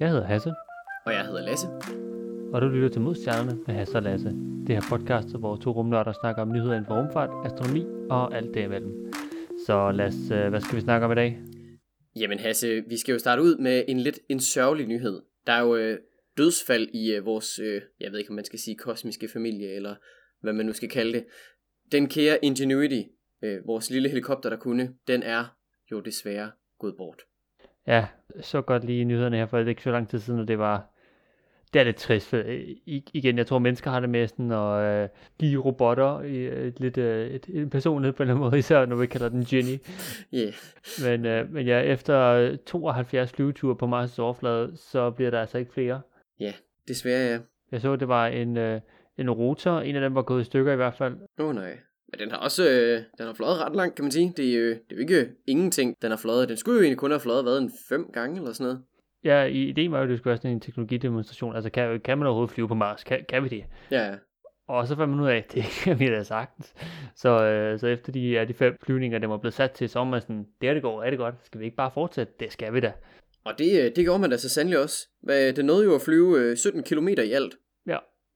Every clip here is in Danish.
Jeg hedder Hasse, Og jeg hedder Lasse. og du lytter til Modstjernerne med Hasse og Lasse. Det her podcast, hvor to rumnørder snakker om nyheder inden for rumfart, astronomi og alt derimellem. Så os, øh, hvad skal vi snakke om i dag? Jamen Hasse, vi skal jo starte ud med en lidt en sørgelig nyhed. Der er jo øh, dødsfald i øh, vores, øh, jeg ved ikke om man skal sige kosmiske familie, eller hvad man nu skal kalde det. Den kære Ingenuity, øh, vores lille helikopter, der kunne, den er jo desværre gået bort. Ja, så godt lige nyhederne her, for det er ikke så lang tid siden, og det var... Det er lidt trist, for øh, i- igen, jeg tror mennesker har det med sådan at øh, give robotter i, øh, et, lidt, øh, et, en personlighed på en eller anden måde, især når vi kalder den Jenny. Ja, yeah. Men, øh, men ja, efter øh, 72 flyveture på Mars' overflade, så bliver der altså ikke flere. desværre ja. Jeg så, det var en, øh, en rotor, en af dem var gået i stykker i hvert fald. Åh oh, nej. Men den har også, øh, den har fløjet ret langt, kan man sige. Det er, jo, det er jo ikke ingenting, den har fløjet. Den skulle jo egentlig kun have fløjet, hvad, en fem gange eller sådan noget. Ja, i- ideen var jo, at det skulle være sådan en teknologidemonstration. Altså, kan, kan man overhovedet flyve på Mars? Kan, kan vi det? Ja, ja. Og så fandt man ud af, at det kan vi da sagtens. Så, øh, så efter de, ja, de fem flyvninger, der var blevet sat til, så var man sådan, det her det går rigtig godt. Skal vi ikke bare fortsætte? Det skal vi da. Og det, øh, det gjorde man da så sandelig også. Det nåede jo at flyve øh, 17 km i alt.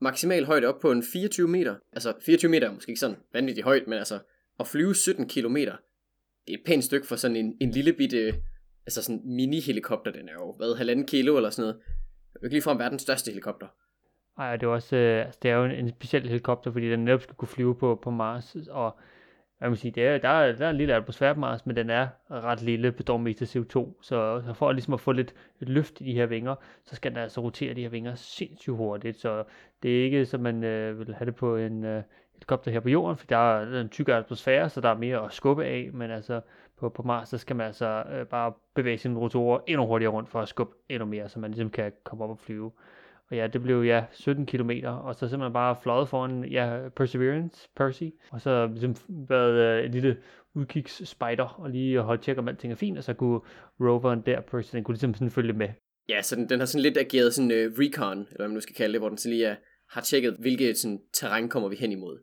Maksimal højde op på en 24 meter. Altså 24 meter er måske ikke sådan vanvittigt højt, men altså at flyve 17 km, det er et pænt stykke for sådan en, en lille bitte, altså sådan mini-helikopter. Den er jo, hvad, halvanden kilo eller sådan noget. Det er jo ikke ligefrem verdens største helikopter. Ej, det er også, øh, altså, det er jo en, en speciel helikopter, fordi den netop skal kunne flyve på, på Mars, og jeg vil sige, det er, der, er, der er en lille atmosfære på Mars, men den er ret lille, består mest af CO2, så, så for ligesom at få lidt et løft i de her vinger, så skal den altså rotere de her vinger sindssygt hurtigt, så det er ikke, som man øh, vil have det på en øh, helikopter her på jorden, for der er en tykkere atmosfære, så der er mere at skubbe af, men altså på, på Mars, så skal man altså øh, bare bevæge sine rotorer endnu hurtigere rundt for at skubbe endnu mere, så man ligesom kan komme op og flyve. Og ja, det blev ja 17 km, og så simpelthen bare fløjet foran ja, Perseverance, Percy, og så ligesom været øh, en lille udkigsspider, og lige holde tjek om alting er fint, og så kunne roveren der, Percy, den kunne ligesom sådan følge med. Ja, så den, den har sådan lidt ageret sådan uh, recon, eller hvad man nu skal kalde det, hvor den sådan lige er, har tjekket, hvilket sådan, terræn kommer vi hen imod.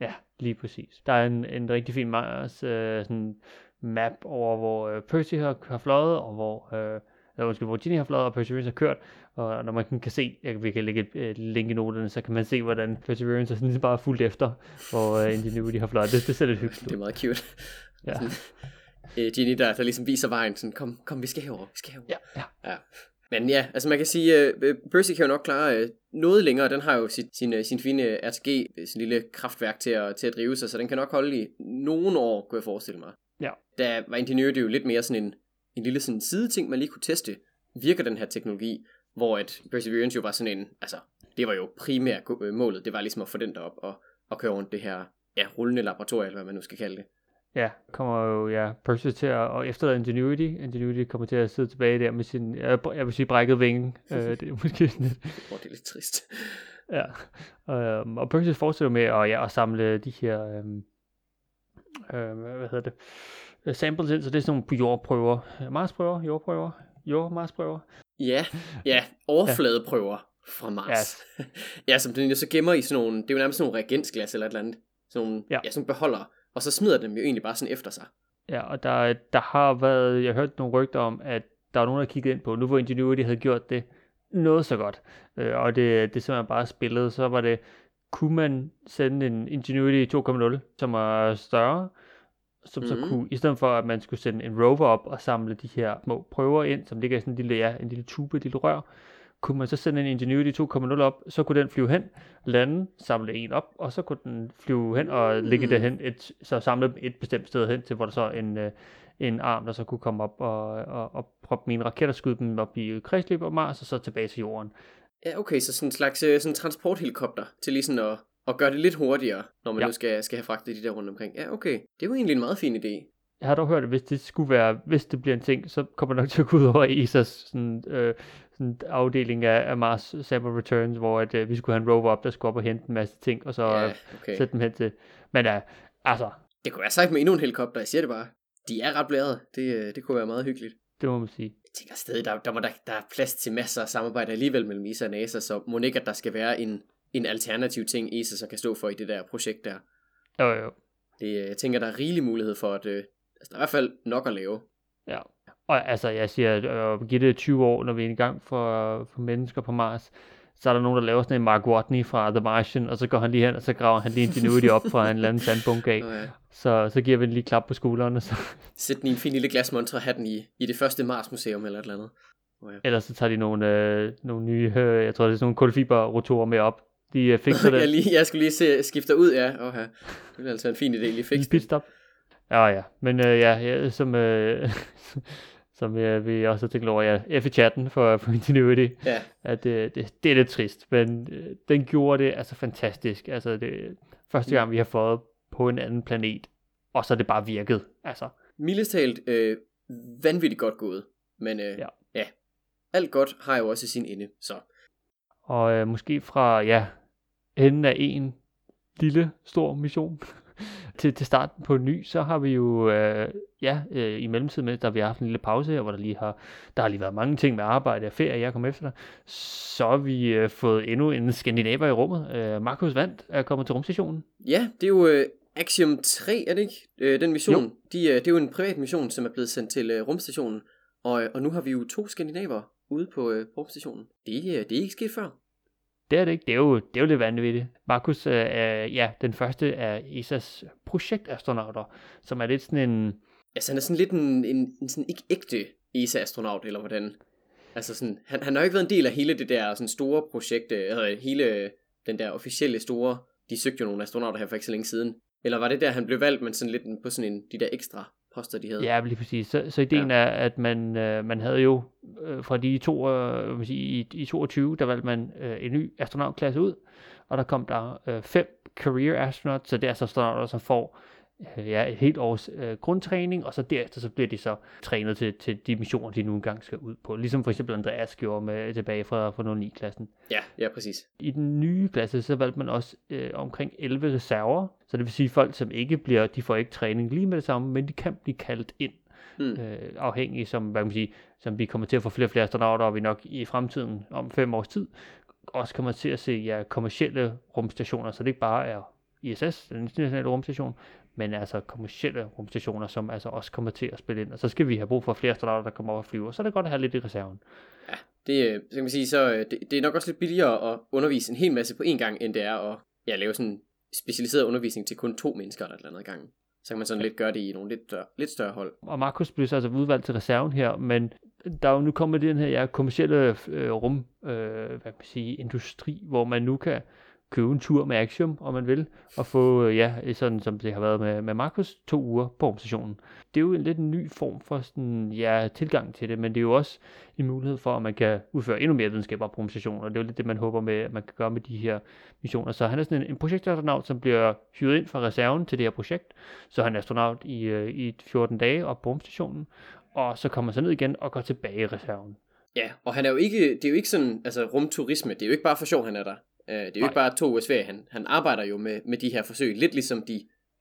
Ja, lige præcis. Der er en, en rigtig fin Mars øh, sådan map over, hvor øh, Percy har, har fløjet, og hvor, øh, eller undskyld, hvor Ginny har fløjet, og Perseverance har kørt. Og når man kan, se, jeg, vi kan lægge et øh, link i noterne, så kan man se, hvordan Perseverance er sådan ligesom bare fuldt efter, hvor øh, Ingenuity har fløjet. Det, det ser lidt hyggeligt Det er meget cute. Ja. Øh, Ginny, der, der ligesom viser vejen, sådan, kom, kom, vi skal herover, vi skal herover. Ja, ja. ja. Men ja, altså man kan sige, uh, Percy kan jo nok klare uh, noget længere. Den har jo sit, sin, uh, sin fine RTG, øh, sin lille kraftværk til at, til at drive sig, så den kan nok holde i nogle år, kunne jeg forestille mig. Ja. Der var Ingenuity jo lidt mere sådan en, en lille sådan sideting, man lige kunne teste. Virker den her teknologi? Hvor at Perseverance jo var sådan en, altså, det var jo primært øh, målet, det var ligesom at få den derop og, og køre rundt det her, ja, rullende laboratorium, eller hvad man nu skal kalde det. Ja, kommer jo, ja, Percy til at, og efterlade Ingenuity. Ingenuity kommer til at sidde tilbage der med sin, jeg, jeg vil sige, brækket vinge. øh, det er måske sådan lidt, Hvor det er lidt trist. Ja, øhm, og Perseus fortsætter med at, ja, at samle de her, øhm, øhm, hvad hedder det, samples ind, så det er sådan nogle jordprøver, Marsprøver, jordprøver, jord, Marsprøver. Ja, ja, overfladeprøver fra Mars. Ja. ja, som den jo så gemmer i sådan nogle, det er jo nærmest sådan nogle reagensglas eller et eller andet, sådan nogle, ja. Ja. ja, sådan beholder, og så smider dem jo egentlig bare sådan efter sig. Ja, og der, der har været, jeg har hørt nogle rygter om, at der er nogen, der kigget ind på, nu hvor Ingenuity havde gjort det noget så godt, øh, og det, det simpelthen bare spillet, så var det, kunne man sende en Ingenuity 2.0, som er større, som så Mhm. kunne, i stedet for at man skulle sende en rover op og samle de her små prøver ind, som ligger i sådan en lille, ja, en lille tube, et lille rør, kunne man så sende en Ingenuity 2.0 op, så kunne den flyve hen, lande, samle en op, og så kunne den flyve hen og ligge Mm. derhen, et, så samle dem et bestemt sted hen til, hvor der så en, øh, en arm, der så kunne komme op og, og, og proppe mine raketter, skyde dem op i kredsløb og Mars, og så tilbage til jorden. Ja, okay, så sådan en slags øh, sådan transporthelikopter til lige sådan at, at gøre det lidt hurtigere, når man ja. Nu skal, skal have fragtet de der rundt omkring. Ja, okay. Det var egentlig en meget fin idé. Jeg har dog hørt, at hvis det skulle være, hvis det bliver en ting, så kommer det nok til at gå ud over ESA's sådan, øh, sådan afdeling af, af Mars Sample Returns, hvor at, øh, vi skulle have en rover op, der skulle op og hente en masse ting, og så Ja, ja, okay. sætte dem hen til. Men ja, altså, Det kunne være sagt med endnu en helikopter, jeg siger det bare. De er ret blæret. Det, øh, det kunne være meget hyggeligt. det må man sige. Jeg tænker stadig, der, der, må der, der er plads til masser af samarbejde alligevel mellem ESA og NASA, så må ikke, at der skal være en, en alternativ ting, ESA så kan stå for i det der projekt der. Jo, jo. Det, øh, jeg tænker, der er rigelig mulighed for, at øh, altså, der er i hvert fald nok at lave. Ja. Og altså, jeg siger, øh, giv det 20 år, når vi er i gang for, for mennesker på Mars, så er der nogen, der laver sådan en Mark Watney fra The Martian, og så går han lige hen, og så graver han lige Ingenuity op fra en eller anden sandbunke af. Ja. Så, så giver vi den lige klap på skulderen, og så, Sæt den i en fin lille glasmontre og have den i, i det første Mars-museum eller et eller andet. Nå ja. ellers så tager de nogle, øh, nogle nye, øh, jeg tror det er sådan nogle kulfiberrotorer med op. De øh, fikser det. jeg, lige, jeg skulle lige se, skifte ud, ja. Oh, ja. Det ville altså en fin idé lige fikse det. pitstop. Ja, ja. Men øh, ja, ja, som, øh, som øh, vi også har tænkt over, ja, F i chatten for, Ingenuity, Ja, at det, det, det er lidt trist, men øh, den gjorde det altså fantastisk. Altså det første gang, vi har fået på en anden planet, og så er det bare virket. Altså, mildest talt øh, vanvittigt godt gået. Men øh, Ja. ja. ja, alt godt har jo også sin ende. Så og øh, måske fra, ja, enden af en lille, stor mission til, til starten på en ny, så har vi jo, øh, ja, øh, i mellemtiden med, der vi har haft en lille pause her, hvor der lige har, der har lige været mange ting med arbejde og ferie, jeg kom efter dig, så har vi øh, fået endnu en skandinaver i rummet. Øh, Markus Vandt er kommet til rumstationen. ja, det er jo øh, Axiom 3, er det ikke? Øh, den mission. De, øh, det er jo en privat mission, som er blevet sendt til øh, rumstationen. Og, øh, og nu har vi jo to skandinaver ude på øh, rumstationen. Det, øh, det er ikke sket før. Det er det ikke. Det er jo, det er jo lidt vanvittigt. Markus øh, er, ja, den første af ESA's projektastronauter, som er lidt sådan en, Altså han er sådan lidt en, en, en sådan ikke ægte ESA-astronaut, eller hvordan? Altså sådan, han, han har jo ikke været en del af hele det der sådan store projekt, øh, eller hele den der officielle store, de søgte jo nogle astronauter her for ikke så længe siden. Eller var det der, han blev valgt, men sådan lidt på sådan en, de der ekstra poster, de havde? Ja, lige præcis. Så, så ideen ja. er, at man, øh, man havde jo øh, fra de to, øh, man sige, i, i 22, der valgte man øh, en ny astronautklasse ud, og der kom der øh, fem career astronauts, så det er altså astronauter, som får ja, et helt års øh, grundtræning, og så derefter så bliver de så trænet til, til de missioner, de nu engang skal ud på. Ligesom for eksempel Andreas gjorde med, tilbage fra, fra 09-klassen. ja, ja præcis. I den nye klasse, så valgte man også øh, omkring 11 reserver, så det vil sige folk, som ikke bliver, de får ikke træning lige med det samme, men de kan blive kaldt ind Mm. øh, afhængig, som, hvad kan man sige, som vi kommer til at få flere og flere astronauter, og vi nok i fremtiden, om fem års tid, også kommer til at se ja, kommersielle rumstationer, så det ikke bare er ISS, den internationale rumstation, men altså kommersielle rumstationer, som altså også kommer til at spille ind. Og så skal vi have brug for flere astronauter, der kommer over og flyver, så er det godt at have lidt i reserven. Det, øh, så kan man sige, så øh, det, det er nok også lidt billigere at undervise en hel masse på én gang, end det er at ja, lave sådan specialiseret undervisning til kun to mennesker eller et eller andet gang. Så kan man sådan lidt gøre det i nogle lidt større, lidt større hold. Og Markus blev så altså udvalgt til reserven her, men der er jo nu kommet den her ja, kommersielle øh, rum, øh, hvad kan man sige, industri, hvor man nu kan købe en tur med Axiom, om man vil, og få, øh, ja, øh, sådan som det har været med, med Markus, to uger på rumstationen. Det er jo en lidt ny form for sådan, ja, tilgang til det, men det er jo også en mulighed for, at man kan udføre endnu mere videnskab på rumstationen, og det er jo lidt det, man håber med, at man kan gøre med de her missioner. Så han er sådan en, en projektastronaut, som bliver hyret ind fra reserven til det her projekt, så han er astronaut i, øh, i 14 dage op på rumstationen, og så kommer han så ned igen og går tilbage i reserven. Ja, og han er jo ikke, det er jo ikke sådan, altså rumturisme, det er jo ikke bare for sjov, han er der. Uh, det er jo Nej. ikke bare to ugers ferie, han, han arbejder jo med, med de her forsøg, lidt ligesom de,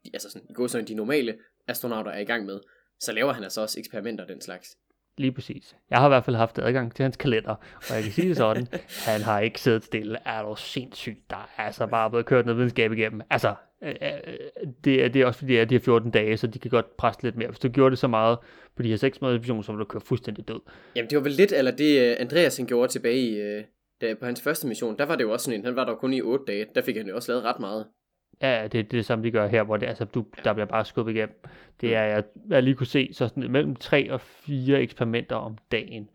de altså sådan, i går sådan, de normale astronauter er i gang med. Så laver han altså også eksperimenter den slags. Lige præcis. Jeg har i hvert fald haft adgang til hans kalender, og jeg kan sige det sådan, han har ikke siddet stille. Er du sindssygt? Der er altså bare blevet kørt noget videnskab igennem. Altså, øh, øh, det, er, det er også fordi, at de har 14 dage, så de kan godt presse lidt mere. Hvis du gjorde det så meget på de her 6 måneders mission, så ville du køre fuldstændig død. Jamen det var vel lidt, eller det øh, Andreas han gjorde tilbage i, øh, da, på hans første mission, der var det jo også sådan en, han var der kun i 8 dage, der fik han jo også lavet ret meget. Ja, det, det er det samme, de gør her, hvor det, altså, du, der bliver bare skubbet igennem. Det er, jeg, jeg lige kunne se, så sådan mellem 3 og 4 eksperimenter om dagen.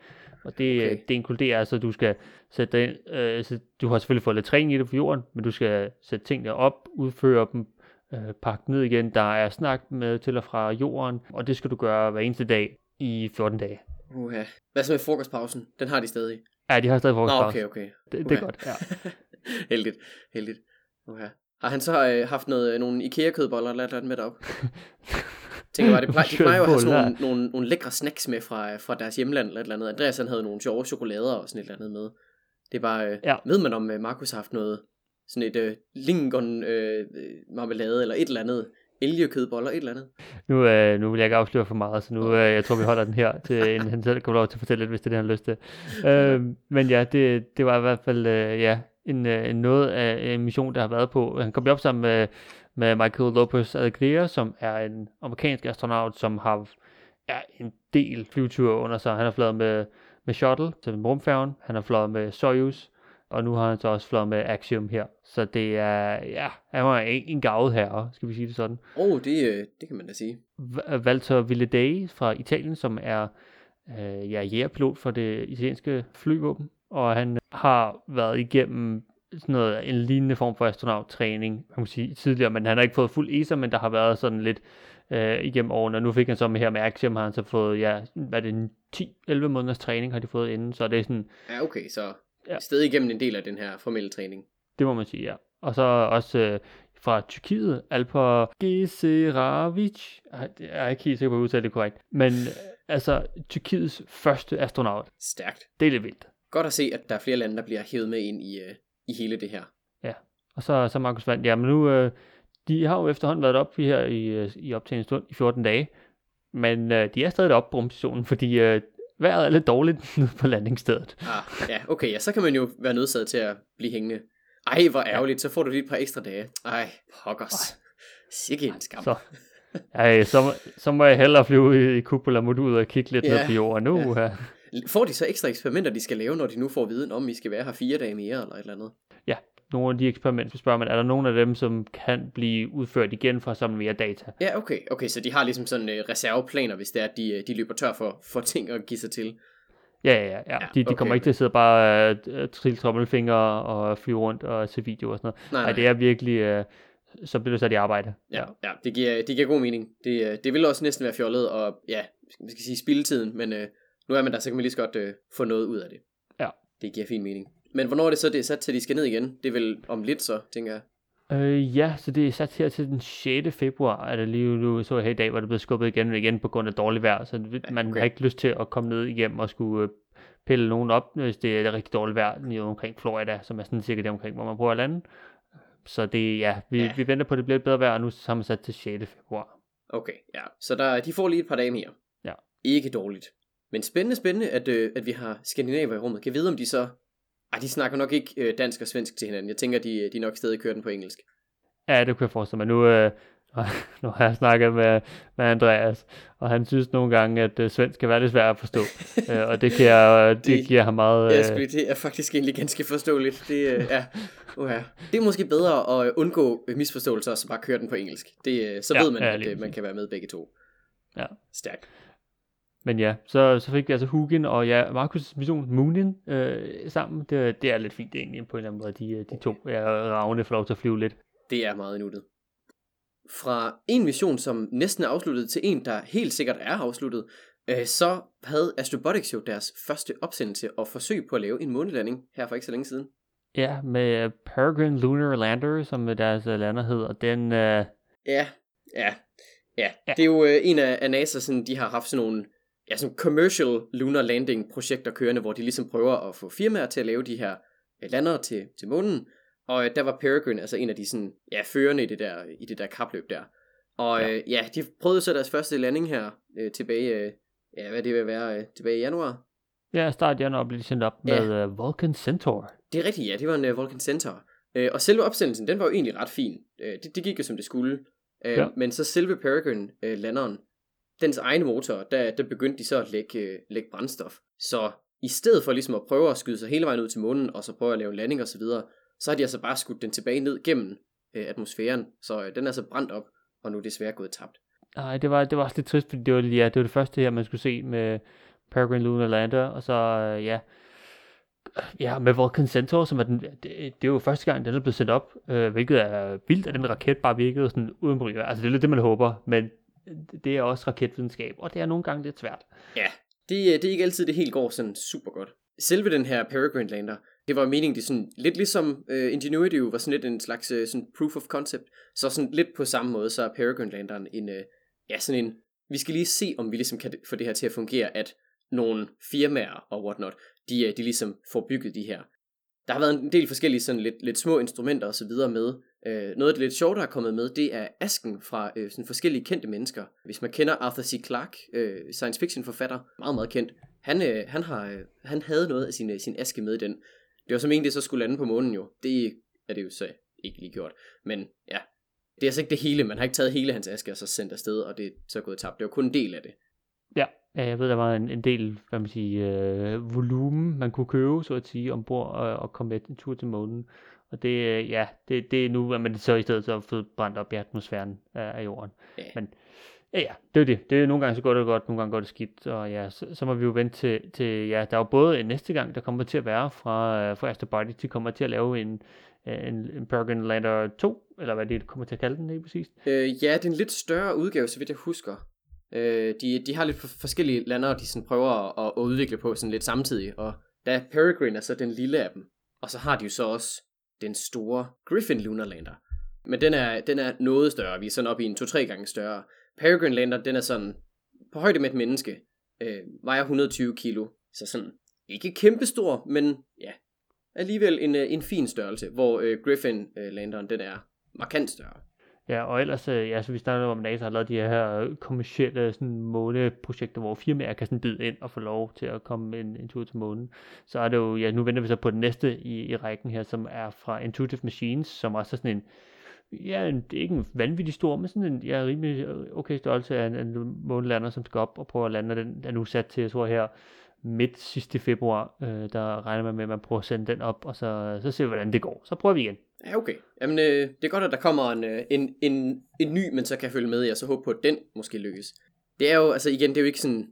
Og det, okay. det inkluderer altså, at du skal sætte dig ind, øh, så du har selvfølgelig fået lidt træning i det på jorden, men du skal sætte tingene op, udføre dem, øh, pakke ned igen. Der er snak med til og fra jorden, og det skal du gøre hver eneste dag i 14 dage. Uha. Hvad så med frokostpausen? Den har de stadig. Ja, de har stadig Nå, frokostpause. okay, okay. Det, det er Okay. godt, ja. heldigt, heldigt. Uha. Har han så øh, haft noget, øh, nogle IKEA-kødboller eller et eller andet med derop? Tænker bare, det plejer, de plejer jo at have sådan nogle, nogle, nogle lækre snacks med fra, fra deres hjemland eller et eller andet. Andreas han havde nogle sjove chokolader og sådan et eller andet med. Det er bare, øh, Ja. ved man om øh, Markus har haft noget, sådan et øh, lingon øh, øh, marmelade eller et eller andet, elgekødboller, et eller andet. Nu, øh, nu vil jeg ikke afsløre for meget, så nu, øh, jeg tror, vi holder den her, til, en, han selv kommer lov til at fortælle lidt, hvis det er det, han har lyst til. Øh, men ja, det, det var i hvert fald øh, ja, en, øh, en noget af øh, en mission, der har været på. Han kom op sammen med, med Michael Lopez Alegria, som er en amerikansk astronaut, som har ja, en del flyveture under sig. Han har fløjet med, med Shuttle til rumfærgen, han har fløjet med Soyuz, og nu har han så også fløjet med Axiom her. Så det er, ja, han var en, en gavet herre, skal vi sige det sådan. Åh, oh, det, øh, det kan man da sige. Walter Villadei fra Italien, som er øh, ja, jægerpilot for det italienske flyvåben, og han har været igennem sådan noget, en lignende form for astronauttræning, man kan sige, tidligere, men han har ikke fået fuld ESA, men der har været sådan lidt øh, igennem årene, og nu fik han så med her med Axiom, har han så fået, ja, hvad er det, 10-11 måneders træning har de fået inden, så det er sådan... Ja, okay, så ja. stadig igennem en del af den her formelle træning. Det må man sige, ja. Og så også øh, fra Tyrkiet, Alper Geseravic, jeg er ikke helt sikker på at udtale det korrekt, men øh, altså Tyrkiets første astronaut. Stærkt. Det er lidt vildt. Godt at se, at der er flere lande, der bliver hævet med ind i, øh, i hele det her. Ja, og så, så Markus Vand, ja, men nu, øh, de har jo efterhånden været op her i, øh, i op til en stund, i 14 dage, men øh, de er stadig oppe på rumstationen, fordi øh, vejret er lidt dårligt nede på landingsstedet. Ah, ja, okay, ja, så kan man jo være nødsaget til at blive hængende. Ej, hvor ærgerligt, ja. så får du lige et par ekstra dage. Ej, pokkers. Sikke en skam. Så, ej, så, så må jeg hellere flyve i Cupola-modulet og kigge lidt ja, ned på jorden nu. Ja. Får de så ekstra eksperimenter, de skal lave, når de nu får viden om, I skal være her fire dage mere, eller et eller andet? Ja, nogle af de eksperimenter, så spørger man, er der nogle af dem, som kan blive udført igen for at samle mere data? Ja, okay, okay, så de har ligesom sådan uh, reserveplaner, hvis det er, at de, øh, de løber tør for, for ting at give sig til. Ja, ja, ja. ja de, de okay. kommer ikke til at sidde bare uh, trille trommelfingre og flyve rundt og se video og sådan noget. Nej, nej. det er virkelig, uh, så bliver du sat i arbejde. Ja, ja det, giver, det giver god mening. Det, det vil også næsten være fjollet, og ja, vi skal sige spildetiden, men uh, nu er man der, så kan man lige så godt uh, få noget ud af det. Ja. Det giver fin mening. Men hvornår er det så, det er sat til, at de skal ned igen? Det er vel om lidt så, tænker jeg. Øh, ja, så det er sat her til den 6. februar, er det lige nu, så her i dag, hvor det blev skubbet igen og igen på grund af dårligt vejr, så man okay. har ikke lyst til at komme ned igennem og skulle øh, pille nogen op, hvis det er rigtig dårligt vejr lige omkring Florida, som er sådan cirka det omkring, hvor man prøver at lande. Så det, ja, vi, ja. vi venter på, at det bliver bedre vejr, og nu har man sat til 6. februar. Okay, ja. Så der, de får lige et par dage mere. Ja. Ikke dårligt. Men spændende, spændende, at, øh, at vi har skandinaver i rummet. Kan vide, om de så ej, de snakker nok ikke øh, dansk og svensk til hinanden. Jeg tænker, de, de nok stadig kører den på engelsk. Ja, det kunne jeg forestille mig. Nu, øh, nu har jeg snakket med, med Andreas, og han synes nogle gange, at øh, svensk kan være lidt svært at forstå. øh, og det, kan jeg, det, det giver ham meget... Øh... Ja, skulle, det er faktisk egentlig ganske forståeligt. Det, øh, ja, uh, det er måske bedre at undgå misforståelser, og så bare køre den på engelsk. Det, øh, så ja, ved man, ja, at øh, man kan være med begge to. Ja. Stærkt. Men ja, så, så fik vi altså Hugin og ja, Markus' mission Moonin øh, sammen. Det, det er lidt fint egentlig på en eller anden måde, de, de to ja, ravne får lov til at flyve lidt. Det er meget nuttet. Fra en mission, som næsten er afsluttet, til en, der helt sikkert er afsluttet, øh, så havde Astrobotics jo deres første opsendelse og forsøg på at lave en månelanding her for ikke så længe siden. Ja, med Peregrine Lunar Lander, som deres lander hedder. Den, øh... Ja, ja, ja, ja. Det er jo øh, en af, af NASA, sådan, de har haft sådan nogle ja, sådan commercial lunar landing projekter kørende, hvor de ligesom prøver at få firmaer til at lave de her øh, lander til, til månen. Og øh, der var Peregrine altså en af de sådan, ja, førende i det der, i det der kapløb der. Og ja. Øh, ja, de prøvede så deres første landing her øh, tilbage, øh, ja, hvad det vil være, øh, tilbage i januar. Ja, start januar blev de sendt op med ja. uh, Vulcan Centaur. Det er rigtigt, ja, det var en uh, Vulcan Centaur. Uh, og selve opsendelsen, den var jo egentlig ret fin. Uh, det, det gik jo som det skulle. Uh, ja. Men så selve Peregrine-landeren, dens egen motor, der, der begyndte de så at lægge, øh, lægge brændstof. Så i stedet for ligesom at prøve at skyde sig hele vejen ud til månen, og så prøve at lave en landing osv., så, videre, så har de altså bare skudt den tilbage ned gennem øh, atmosfæren. Så øh, den er altså brændt op, og nu er desværre gået tabt. Nej, det var, det var også lidt trist, fordi det var, ja, det var det første her, man skulle se med Peregrine Lunar Lander, og så, øh, ja, ja, med Vulcan Centaur, som er den, det, det er jo første gang, den er blevet sendt op, øh, hvilket er vildt, at den raket bare virkede sådan uden Altså, det er lidt det, man håber, men Øh, det er også raketvidenskab, og det er nogle gange lidt svært. Ja, det, øh, det er ikke altid, det helt går sådan super godt. Selve den her Peregrine lander, det var meningen, det er sådan lidt ligesom uh, Ingenuity var sådan lidt en slags uh, sådan proof of concept, så sådan lidt på samme måde, så er Peregrine landeren en, uh, ja sådan en, vi skal lige se, om vi ligesom kan få det her til at fungere, at nogle firmaer og whatnot, de, de ligesom får bygget de her. Der har været en del forskellige sådan lidt, lidt små instrumenter og så videre med, Øh, noget af det lidt sjovt, der er kommet med, det er asken fra øh, sådan forskellige kendte mennesker. Hvis man kender Arthur C. Clarke, øh, science fiction forfatter, meget meget kendt, han, øh, han, har, øh, han havde noget af sin, øh, sin aske med i den. Det var som egentlig så skulle lande på månen jo. Det er det jo så ikke lige gjort. Men ja, det er altså ikke det hele. Man har ikke taget hele hans aske og så sendt afsted, og det er så gået tabt. Det var kun en del af det. Ja, Ja, jeg ved, der var en, en del, hvad man siger, øh, volumen, man kunne købe, så at sige, ombord og, og komme med en tur til månen. Og det, øh, ja, det, det er nu, at man så i stedet så fået brændt op i atmosfæren af, af jorden. Ja. Men ja, ja, det er det. Det er nogle gange så går det godt, nogle gange går det skidt. Og ja, så, så må vi jo vente til, til, ja, der er jo både en næste gang, der kommer til at være fra, øh, fra Astor Body, de kommer til at lave en, en, en Peregrine Lander 2, eller hvad det kommer til at kalde den lige præcis. Øh, ja, det er en lidt større udgave, så vidt jeg husker. Øh, de, de har lidt forskellige lander, de sådan prøver at, at udvikle på sådan lidt samtidig, og der Peregrine er så den lille af dem. Og så har de jo så også den store Griffin Lunar Lander. Men den er, den er noget større, vi er sådan op i en 2-3 gange større. Peregrine Lander, den er sådan på højde med et menneske, øh, vejer 120 kilo, så sådan ikke kæmpestor, men ja, alligevel en, øh, en fin størrelse, hvor øh, Griffin øh, Landeren, den er markant større. Ja, og ellers, øh, ja, så vi snakker om, at NASA har lavet de her øh, kommersielle sådan, måneprojekter, hvor firmaer kan sådan byde ind og få lov til at komme en, en tur til månen. Så er det jo, ja, nu venter vi så på den næste i, i rækken her, som er fra Intuitive Machines, som også er sådan en, ja, en, det er ikke en vanvittig stor, men sådan en ja, rimelig øh, okay størrelse af en, en månelander, som skal op og prøve at lande, og den er nu sat til, jeg tror her, midt sidste februar, øh, der regner man med, at man prøver at sende den op, og så, så ser vi, hvordan det går. Så prøver vi igen. Ja, okay. Jamen, øh, det er godt, at der kommer en, øh, en, en, en ny, men så kan følge med i, og så håbe på, at den måske lykkes. Det er jo, altså igen, det er jo ikke sådan,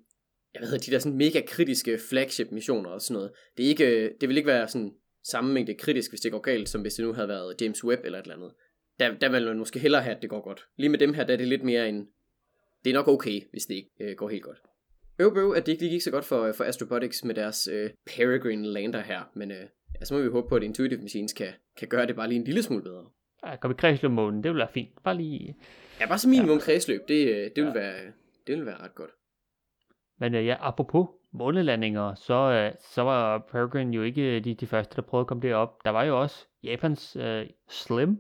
jeg ved de der sådan mega kritiske flagship missioner og sådan noget. Det, er ikke, øh, det vil ikke være sådan samme mængde kritisk, hvis det går galt, som hvis det nu havde været James Webb eller et eller andet. Der, der vil man måske hellere have, at det går godt. Lige med dem her, der er det lidt mere en, det er nok okay, hvis det ikke øh, går helt godt. Øv, øv, at det ikke lige gik så godt for, øh, for Astrobotics med deres øh, Peregrine lander her, men øh, ja, så må vi håbe på, at Intuitive Machines kan, kan gøre det bare lige en lille smule bedre. Ja, kom i kredsløb månen, det vil være fint. Bare lige... Ja, bare som minimum ja. kredsløb, det, øh, det, vil Ja. være, det vil være ret godt. Men øh, ja, apropos månelandinger, så, øh, så var Peregrine jo ikke de, de første, der prøvede at komme derop. Der var jo også Japans øh, Slim.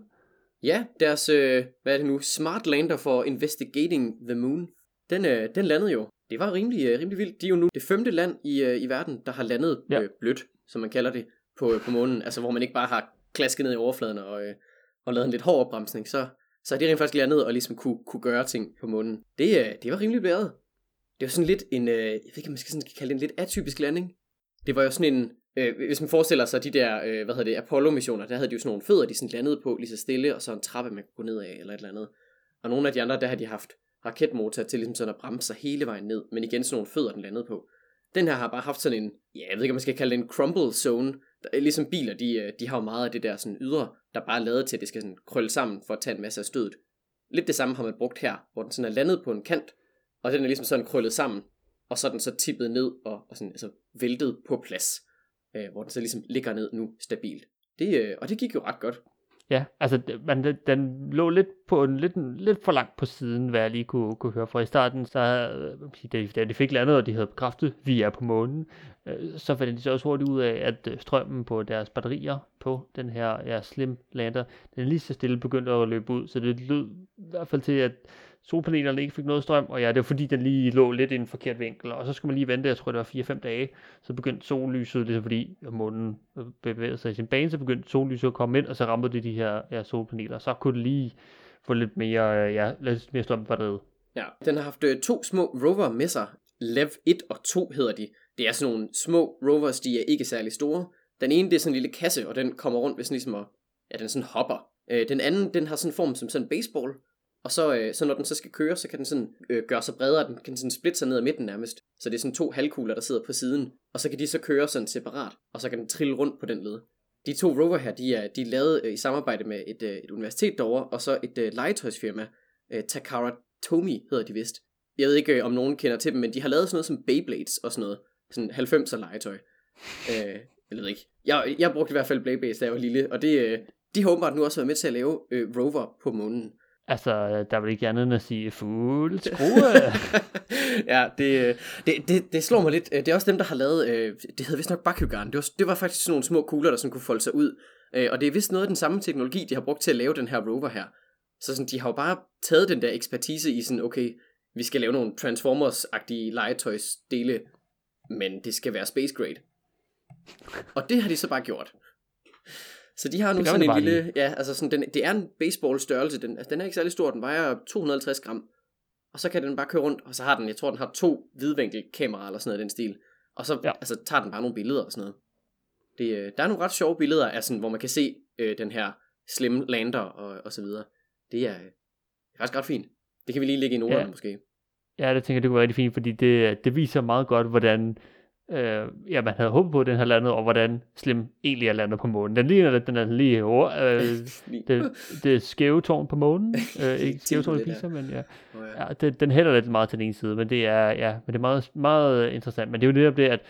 Ja, deres, øh, hvad er det nu, Smart Lander for Investigating the Moon, den, øh, den landede jo. Det var rimelig, øh, rimelig vildt. De er jo nu det femte land i, øh, i verden, der har landet Ja. øh, blødt, som man kalder det, på, øh, på månen. Altså hvor man ikke bare har klasket ned i overfladen og, øh, og lavet en lidt hård opbremsning, så, så er de rent faktisk landet og ligesom kunne, kunne gøre ting på månen. Det, øh, det var rimelig blæret. Det var sådan lidt en, jeg ved ikke, om man skal sådan kalde det en lidt atypisk landing. Det var jo sådan en, øh, hvis man forestiller sig de der, øh, hvad hedder det, Apollo-missioner, der havde de jo sådan nogle fødder, de sådan landede på lige så stille, og så en trappe, man kunne gå ned af, eller et eller andet. Og nogle af de andre, der har de haft raketmotor til ligesom sådan at bremse sig hele vejen ned, men igen sådan nogle fødder, den landede på. Den her har bare haft sådan en, ja, jeg ved ikke, om man skal kalde det en crumble zone. Er ligesom biler, de, øh, de har jo meget af det der sådan ydre, der bare er lavet til, at det skal sådan krølle sammen for at tage en masse af stødet. Lidt det samme har man brugt her, hvor den sådan er landet på en kant, og den er ligesom sådan krøllet sammen, og så er den så tippet ned og, og sådan, altså væltet på plads, øh, hvor den så ligesom ligger ned nu stabilt. Det, øh, og det gik jo ret godt. Ja, altså man, den, den lå lidt på en lidt, lidt for langt på siden, hvad jeg lige kunne, kunne høre fra i starten. Så øh, da, da de fik landet, og de havde bekræftet, vi er på månen, øh, så fandt de så også hurtigt ud af, at øh, strømmen på deres batterier på den her ja, Slim Lander, den lige så stille begyndte at løbe ud. Så det lød i hvert fald til, at solpanelerne ikke fik noget strøm, og ja, det var fordi, den lige lå lidt i en forkert vinkel, og så skulle man lige vente, jeg tror det var 4-5 dage, så begyndte sollyset, det er fordi månen øh, bevægede sig i sin bane, så begyndte sollyset at komme ind, og så ramte det de her ja, solpaneler, så kunne det lige få lidt mere, øh, ja, lidt mere strøm på batteriet. Ja, den har haft øh, to små rover med sig. Lev 1 og 2 hedder de. Det er sådan nogle små rovers, de er ikke særlig store. Den ene, det er sådan en lille kasse, og den kommer rundt ved sådan ligesom at, ja, den sådan hopper. Øh, den anden, den har sådan en form som sådan en baseball. Og så, øh, så når den så skal køre, så kan den sådan øh, gøre sig bredere, den kan sådan splitte sig ned ad midten nærmest. Så det er sådan to halvkugler, der sidder på siden. Og så kan de så køre sådan separat, og så kan den trille rundt på den led. De to rover her, de er, de er lavet øh, i samarbejde med et, øh, et universitet derovre, og så et øh, legetøjsfirma. Øh, Takara Tomy hedder de vist. Jeg ved ikke, øh, om nogen kender til dem, men de har lavet sådan noget som Beyblades og sådan noget. Sådan 90'er legetøj. Øh, jeg ved ikke. Jeg, jeg brugte i hvert fald Beyblades, da jeg var lille, og det, øh, de har åbenbart nu også været med til at lave øh, rover på månen. Altså, der er vel ikke andet end at sige fuld skrue. ja, det, øh, det, det, det slår mig lidt. Øh, Det er også dem, der har lavet, øh, det hedder vist nok Bakugan. Det var, det var faktisk sådan nogle små kugler, der sådan kunne folde sig ud. Og det er vist noget af den samme teknologi, de har brugt til at lave den her rover her. Så sådan, de har jo bare taget den der ekspertise i sådan, okay, vi skal lave nogle Transformers-agtige legetøjsdele, men det skal være space grade. Og det har de så bare gjort. Så de har nu Det sådan en lille, ja, altså sådan, den, det er en baseball størrelse, den, altså, den er ikke særlig stor, den vejer 250 gram. og så kan den bare køre rundt, og så har den, jeg tror, den har to vidvinkelkameraer eller sådan noget i den stil. Og så Ja. altså, tager den bare nogle billeder og sådan noget. Det, øh, der er nogle ret sjove billeder, af sådan, hvor man kan se øh, den her slim lander og, og så videre. Det er øh, faktisk ret fint. Det kan vi lige lægge i noterne ja. måske. Ja, det tænker jeg, det kunne være rigtig fint, fordi det, det viser meget godt, hvordan øh, ja, man havde håbet på, at den her landet, og hvordan Slim egentlig er landet på månen. Den ligner lidt, den er lige over, øh, det, det skæve tårn på månen. Øh, ikke skæve tårn i. Pisa, men ja. Nå, ja. ja det, den hælder lidt meget til den ene side, men det er, ja, men det er meget, meget interessant. Men det er jo netop det, at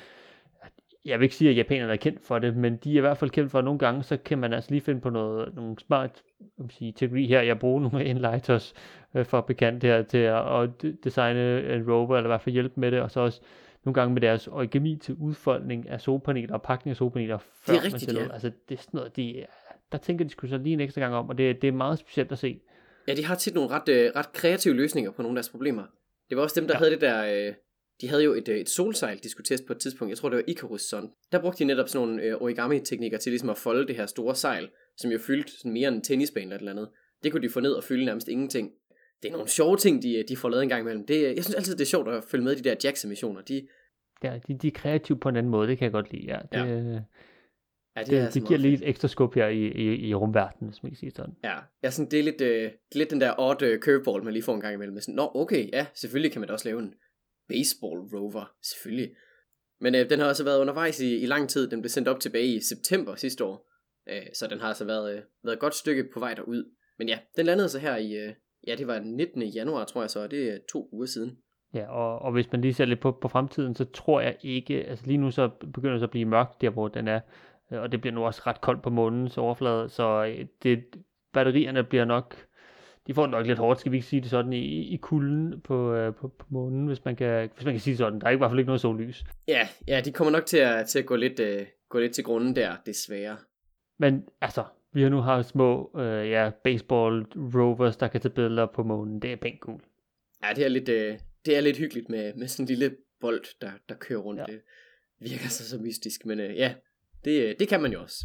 jeg vil ikke sige, at japanerne er kendt for det, men de er i hvert fald kendt for, at nogle gange, så kan man altså lige finde på noget, nogle smart man sige, teknologi her. Jeg bruger nogle enlighters øh, for bekendt her til at, at de- designe en rover, eller i hvert fald hjælpe med det, og så også nogle gange med deres origami til udfoldning af solpaneler og pakning af solpaneler, før man rigtigt, sætter ja. ud. Altså, det er sådan noget, de, der tænker de skulle så lige en ekstra gang om, og det, det er meget specielt at se. Ja, de har tit nogle ret, øh, ret kreative løsninger på nogle af deres problemer. Det var også dem, der Ja. havde det der... Øh, de havde jo et, øh, et solsejl, de skulle teste på et tidspunkt. Jeg tror, det var Icarus Sun. Der brugte de netop sådan nogle øh, origami-teknikker til ligesom at folde det her store sejl, som jo fyldte sådan mere end en tennisbane eller et eller andet. Det kunne de få ned og fylde nærmest ingenting. Det er nogle sjove ting, de, de får lavet en gang imellem. Det, jeg synes altid, det er sjovt at følge med i de der JAXA-missioner. De, Ja, de, de er kreative på en anden måde, det kan jeg godt lide. Ja, det, Ja. ja. ja, det, det, er det, giver fedt. et ekstra skub her i, i, i rumverdenen, hvis man kan sige sådan. Ja, ja sådan, det, er lidt, øh, det er lidt den der odd øh, curveball, man lige får en gang imellem. Sådan, Nå, okay, ja, selvfølgelig kan man da også lave en baseball rover, selvfølgelig. Men øh, den har også været undervejs i, i lang tid. Den blev sendt op tilbage i september sidste år. Øh, så den har altså været, øh, været et godt stykke på vej derud. Men ja, den landede så her i, øh, ja, det var den 19. januar, tror jeg så, og det er to uger siden. Ja, og, og hvis man lige ser lidt på, på fremtiden, så tror jeg ikke, altså lige nu så begynder det så at blive mørkt der, hvor den er, øh, og det bliver nu også ret koldt på månens overflade, så øh, det, batterierne bliver nok, de får nok lidt hårdt, skal vi ikke sige det sådan, i, i kulden på, øh, på, på månen, hvis man, kan, hvis man kan sige det sådan. Der er i hvert fald ikke noget sollys. Ja, ja, de kommer nok til at, til at gå, lidt, øh, gå lidt til grunden der, desværre. Men altså, vi har nu haft små øh, ja, baseball rovers, der kan tage billeder på månen. Det er pænt cool. Ja, det er lidt, øh, det er lidt hyggeligt med, med sådan en lille bold, der, der kører rundt. Ja. Det virker så så mystisk, men øh, ja, det, øh, det kan man jo også.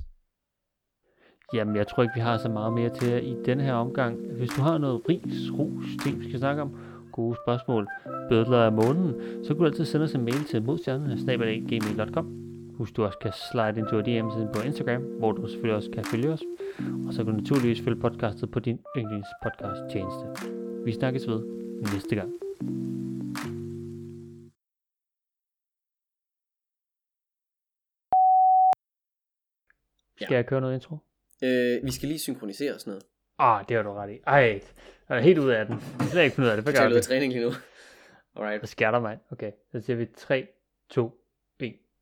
Jamen, jeg tror ikke, vi har så meget mere til i denne her omgang. Hvis du har noget ris, ros, ting, vi skal snakke om, gode spørgsmål, bødler af månen, så kan du altid sende os en mail til modstjerne.gmail.com. Husk, du også kan slide ind til DM-siden på Instagram, hvor du selvfølgelig også kan følge os. Og så kan du naturligvis følge podcastet på din yndlings podcast tjeneste. Vi snakkes ved næste gang. Skal Ja. jeg køre noget intro? Øh, vi skal lige synkronisere og sådan noget. Ah, det har du ret i. Ej, jeg er helt ud af den. Jeg har slet ikke fundet af det. Hvad Jeg gør er ud af træning lige nu. Alright. Hvad sker der, mand? Okay, så siger vi 3, 2,